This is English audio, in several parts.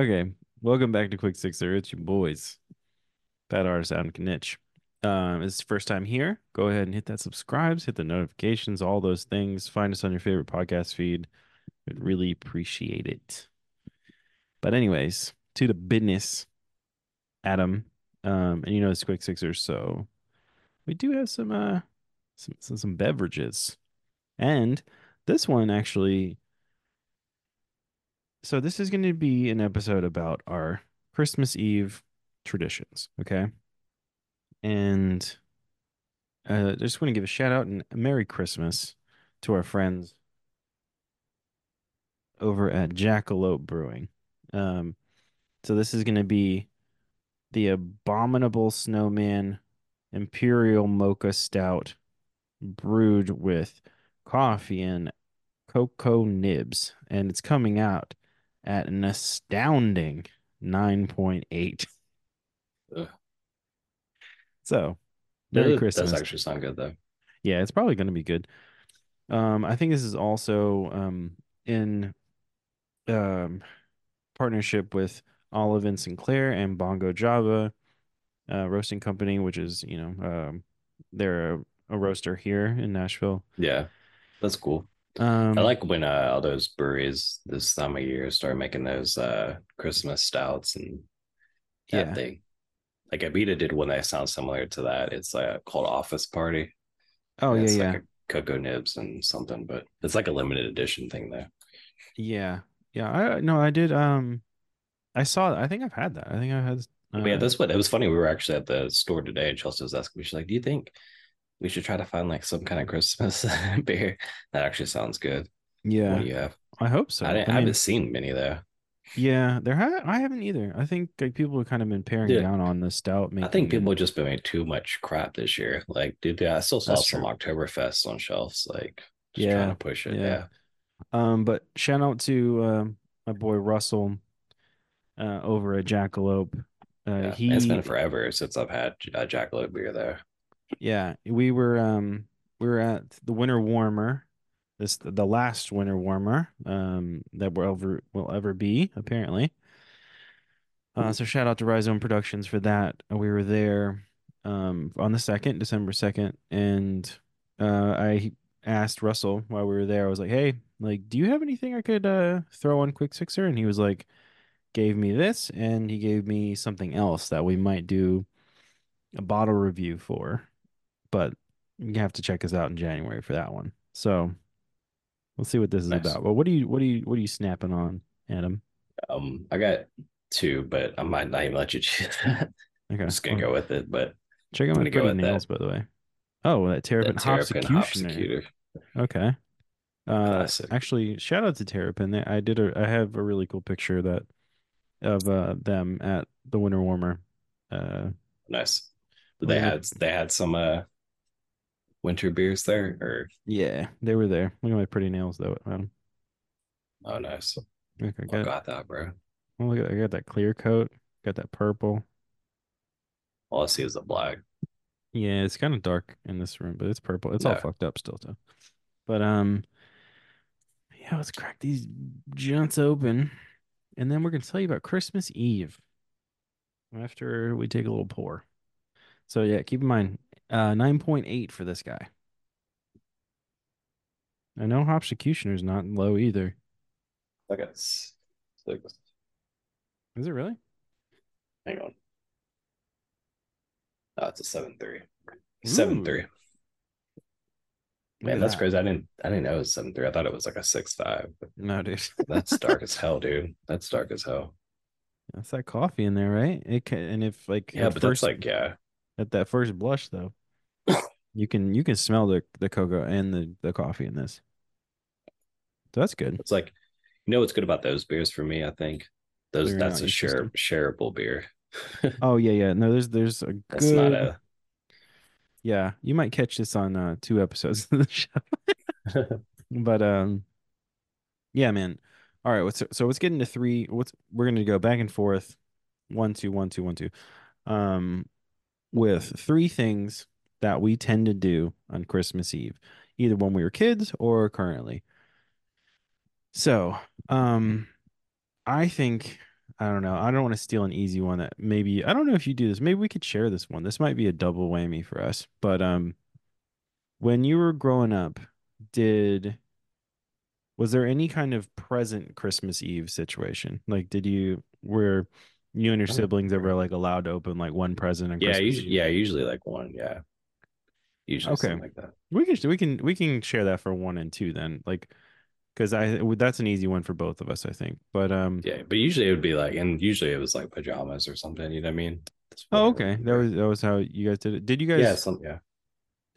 Okay, welcome back to Quick Sixer. It's your boys, Bad Artist and Knitch. Um, it's first time here. Go ahead and hit that subscribes, hit the notifications, all those things. Find us on your favorite podcast feed. We'd really appreciate it. But anyways, to the business, Adam. Um, and you know it's Quick Sixer, so we do have some uh some some, some beverages, and this one actually so this is going to be an episode about our Christmas Eve traditions, okay? And uh, I just want to give a shout out and Merry Christmas to our friends over at Jackalope Brewing. Um, so this is going to be the Abominable Snowman Imperial Mocha Stout brewed with coffee and cocoa nibs, and it's coming out at an astounding 9.8. Ugh. So, Merry It Christmas. does actually sound good though. Yeah, it's probably going to be good. Um, I think this is also um in um partnership with Olive and Sinclair and Bongo Java uh, roasting company, which is, you know, um, they're a, a roaster here in Nashville. Yeah, that's cool. Um, I like when uh, all those breweries this time of year start making those uh, Christmas stouts and that yeah, thing. Like Abita did one that sounds similar to that. It's uh, called Office Party. oh yeah, it's yeah, like a cocoa nibs and something, but it's like a limited edition thing though. yeah, yeah. I no, I did. Um, I saw. I think I've had that. I think I've had. Uh, yeah, that's what it was funny. We were actually at the store today, and Chelsea was asking me, she's like, "Do you think we should try to find like some kind of Christmas beer that actually sounds good?" What yeah. do you have? I hope so. I, didn't, I I haven't seen many though. yeah, there. Ha- I haven't either. I think like people have kind of been paring Yeah. down on the stout I think people and- just been making too much crap this year. Like, dude, yeah, I still saw That's some true. Oktoberfest on shelves. Like, just Yeah, trying to push it. yeah. Yeah, Um, but shout out to um my boy Russell, uh, over at Jackalope. Uh, yeah. he. it's been forever since I've had a Jackalope beer there. Yeah, we were um we were at the winter warmer, this the last winter warmer um that will ever will ever be apparently. Uh, so shout out to Rhizome Productions for that. Uh, We were there um on the second, December second, and uh I asked Russell while we were there. I was like, "Hey, like, do you have anything I could uh throw on Quick Sixer?" And he was like, gave me this, and he gave me something else that we might do a bottle review for but you have to check us out in January for that one. So we'll see what this is Nice. about. But what do you what do you what are you snapping on, Adam? Um, I got two, but I might not even let you choose. I'm just gonna well, go with it. But check out my go with that. by the way. Oh, that Terrapin Terrapin Hopsecutioner. Okay. Uh, Classic. actually, shout out to Terrapin. I did a I have a really cool picture that of uh them at the Winter Warmer. Uh, Nice. They had they had some uh winter beers there, or yeah, they were there. Look at my pretty nails though, Adam. oh nice. Look, I I got, got that, bro. oh, look at I got that clear coat, got that purple. All I see is the black. Yeah, it's kind of dark in this room, but it's purple. It's all fucked up still, though. But um, yeah, let's crack these junts open, and then we're gonna tell you about Christmas Eve after we take a little pour. So yeah, keep in mind, uh, nine point eight for this guy. I know Hopsecutioner's not low either. I got six. Is it really? Hang on. Oh, it's a seven three. Seven three. Man, that's that. crazy. I didn't I didn't know it was seven three. I thought it was like a six five. No, dude, That's dark as hell, dude. That's dark as hell. that's that coffee in there, right? It can, and if like Yeah, but first that's like yeah. at that first blush though you can you can smell the the cocoa and the the coffee in this. So that's good. It's like you know what's good about those beers for me, I think. Those Clearing that's a share shareable beer. oh yeah yeah. No there's there's a That's good not a yeah you might catch this on uh two episodes of the show. But um yeah man. All right what's so let's get into three what's we're gonna go back and forth. One two one two one two. Um with three things that we tend to do on christmas eve either when we were kids or currently so um I think I don't know. I don't want to steal an easy one that maybe I don't know if you do this. Maybe we could share this one. This might be a double whammy for us. But um when you were growing up, did was there any kind of present Christmas Eve situation? Like did you were you and your siblings ever like allowed to open like one present on Yeah, usually, yeah, usually like one. Yeah, usually Okay. like that. We can we can we can share that for one and two then. Like because I that's an easy one for both of us, I think. But um Yeah, but usually it would be like, and usually it was like pajamas or something. You know what I mean? Oh okay. That was that was how you guys did it. Did you guys yeah, some yeah,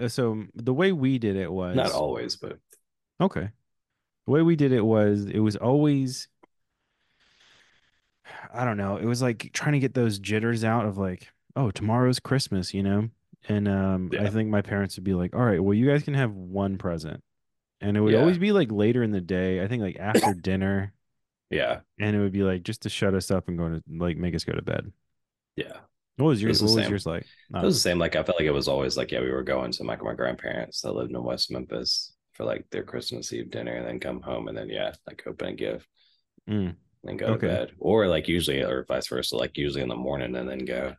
uh, so the way we did it was not always, but okay. The way we did it was it was always I don't know, it was like trying to get those jitters out of like, oh, tomorrow's Christmas, you know? And um I think my parents would be like, "All right, well you guys can have one present." And it would yeah, always be like later in the day, I think like after dinner, yeah, and it would be like just to shut us up and go to like make us go to bed. yeah. What was It yours what was yours like? It Oh. was the same. Like I felt like it was always like, yeah, we were going to my my grandparents that lived in West Memphis for like their Christmas Eve dinner, and then come home, and then yeah, like open a gift, Mm, and go to bed, or like usually, or vice versa, like usually in the morning, and then go.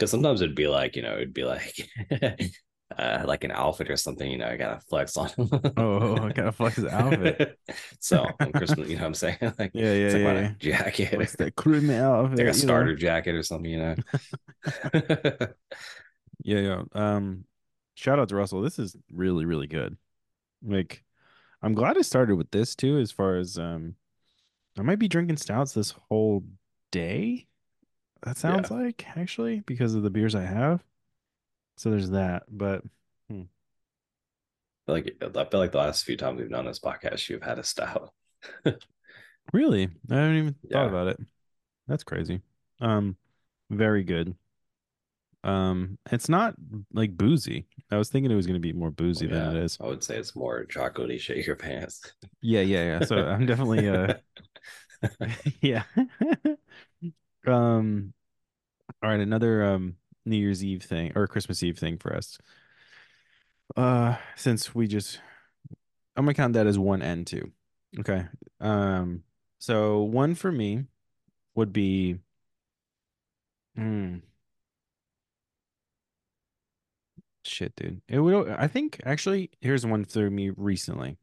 Because sometimes it'd be like, you know, it'd be like, uh, like an outfit or something. You know, I gotta flex on. Oh, I gotta flex his outfit. so on Christmas, you know what I'm saying? like Yeah, yeah, it's like yeah, jacket, What's that creamy outfit? like a you know? starter jacket or something, you know. Yeah, yeah. Um, shout out to Russell. This is really, really good. Like, I'm glad I started with this too, as far as um I might be drinking stouts this whole day. That sounds yeah. like actually because of the beers I have. So there's that. But hmm. Like I feel like the last few times we've done this podcast, you've had a stout. really, I haven't even thought about it. That's crazy. Um, very good. Um, it's not like boozy. I was thinking it was gonna be more boozy than Yeah. it is. I would say it's more chocolatey shit your pants. Yeah, yeah, yeah. So I'm definitely uh yeah. Um all right, another um New Year's Eve thing or Christmas Eve thing for us. Uh since we just I'm gonna count that as one and two. Okay. Um so one for me would be hmm, shit, dude. It would I think actually here's one for me recently.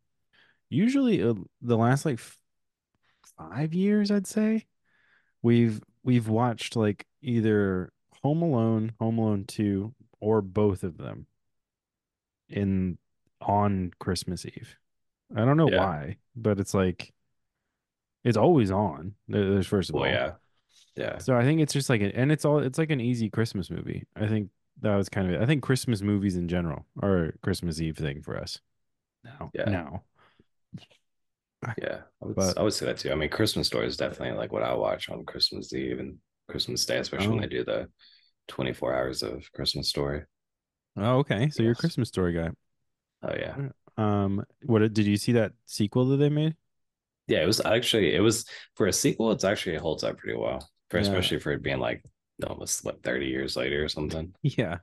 Usually uh, the last like f- five years, I'd say, we've we've watched like either Home Alone, Home Alone 2, or both of them in on Christmas Eve. I don't know yeah. why, but it's like it's always on. There's first of Well, all. yeah. Yeah. So I think it's just like an, and it's all it's like an easy Christmas movie. I think that was kind of it. I think Christmas movies in general are a Christmas Eve thing for us. Now. Yeah. Now. Yeah. I would But I would say that too. I mean, Christmas story is definitely like what I watch on Christmas Eve and Christmas Day, especially when oh. they do the 24 hours of Christmas story. Oh, okay. So you're a Christmas story guy. Oh yeah. Um, what did you see that sequel that they made? Yeah, it was actually it was for a sequel, it's actually it holds up pretty well. For Yeah. especially for it being like almost what 30 years later or something. Yeah,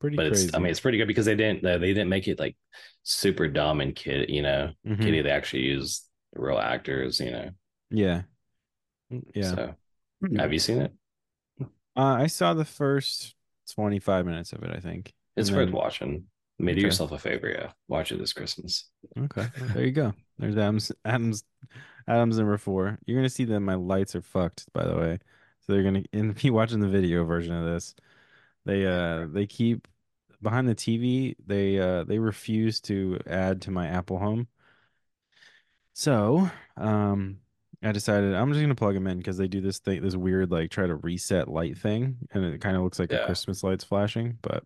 pretty But crazy. it's I mean it's pretty good because they didn't they didn't make it like super dumb and kid, you know, Mhm. kitty. They actually used real actors, you know. yeah, Mm, yeah. So have you seen it? Uh, I saw the first 25 minutes of it, I think. It's And worth then- watching. I mean, do Okay. yourself a favor, yeah. Watch it this Christmas. Okay, there you go. There's Adams, Adams, Adams number four. You're gonna see that my lights are fucked, by the way. So they're gonna, be watching the video version of this, they uh they keep behind the TV. They uh they refuse to add to my Apple Home. So um. I decided I'm just gonna plug them in because they do this thing, this weird like try to reset light thing, and it kind of looks like a Christmas lights flashing, but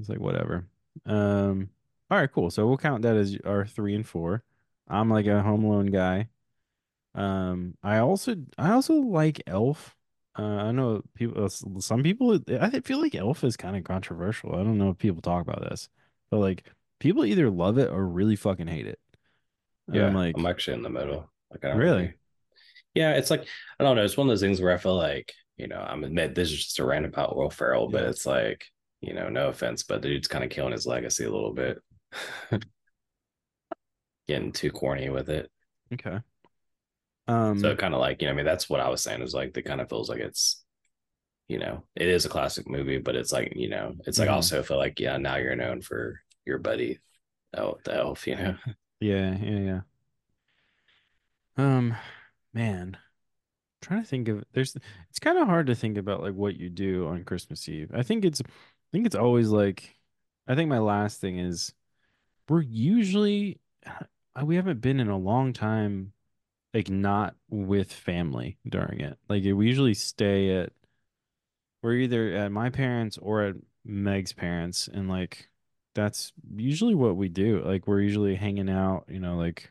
it's like whatever. Um, all right, cool. So we'll count that as our three and four. I'm like a Home Alone guy. Um, I also I also like Elf. Uh, I know people. uh, Some people. I feel like Elf is kind of controversial. I don't know if people talk about this, but like people either love it or really fucking hate it. And Yeah. I'm like, I'm actually in the middle. Like I don't Really? Yeah, it's like I don't know. It's one of those things where I feel like, you know, I'm admit this is just a rant about Will Ferrell, but it's like, you know, no offense, but the dude's kind of killing his legacy a little bit. Getting too corny with it. okay. So Um, kind of like, you know, I mean, that's what I was saying is like, it kind of feels like it's, you know, it is a classic movie, but it's like, you know, it's like mhm. also feel like, yeah, now you're known for your buddy, oh, the elf, you know? Yeah, yeah, yeah. Um, man, trying to think of there's it's kind of hard to think about like what you do on Christmas Eve. I think it's I think it's always like I think my last thing is we're usually we haven't been in a long time like not with family during it. Like we usually stay at we're either at my parents or at Meg's parents and like that's usually what we do. Like we're usually hanging out, you know, like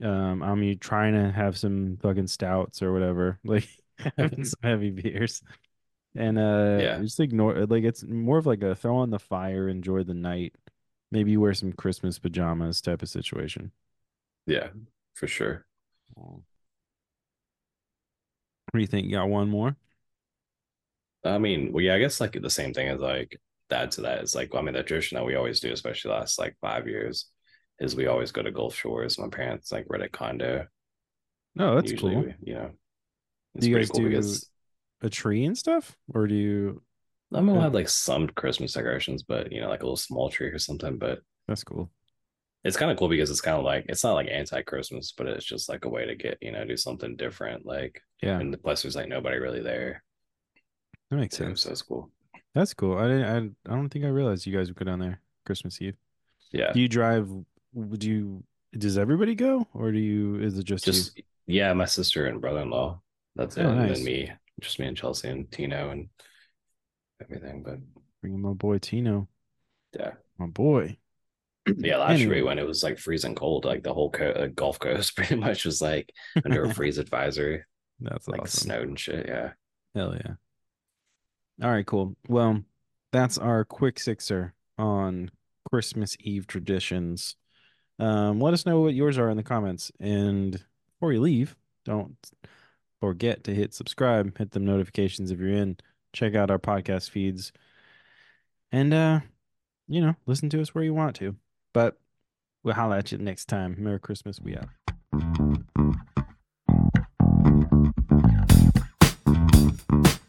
um I'm trying to have some fucking stouts or whatever, like having some heavy beers. And uh yeah. just ignore like it's more of like a throw on the fire, enjoy the night. Maybe you wear some Christmas pajamas type of situation. Yeah, for sure. What do you think? You got one more? I mean, well, yeah, I guess like the same thing as like that to that is like, I mean, the tradition that we always do, especially last like five years, is we always go to Gulf Shores. My parents like rent a condo. No, that's Usually, cool. we, you know, Do you guys cool do because a tree and stuff? Or do you I mean, we'll have like some Christmas decorations, but you know, like a little small tree or something. But that's cool. It's kind of cool because it's kind of like it's not like anti-Christmas, but it's just like a way to get you know do something different. Like, Yeah, and the plus there's like nobody really there that makes too, so sense. it's cool. That's cool. I didn't I, I don't think I realized you guys would go down there Christmas Eve. Yeah, Do you drive would you does everybody go or do you is it just you? just yeah, my sister and brother-in-law. That's Oh, it, and then me, just me and Chelsea and Tino and everything. But Bringing my boy Tino. yeah, My boy. yeah. Last year when it was like freezing cold. Like the whole co- uh, Gulf Coast pretty much was like under a freeze advisory, that's like awesome. snowed and shit. Yeah. Hell yeah. All right, cool. Well, that's our quick sixer on Christmas Eve traditions. Um, let us know what yours are in the comments. And before you leave, don't forget to hit subscribe, hit the notifications if you're in, check out our podcast feeds, and uh, you know, listen to us where you want to. But we'll holler at you next time. Merry Christmas. We out.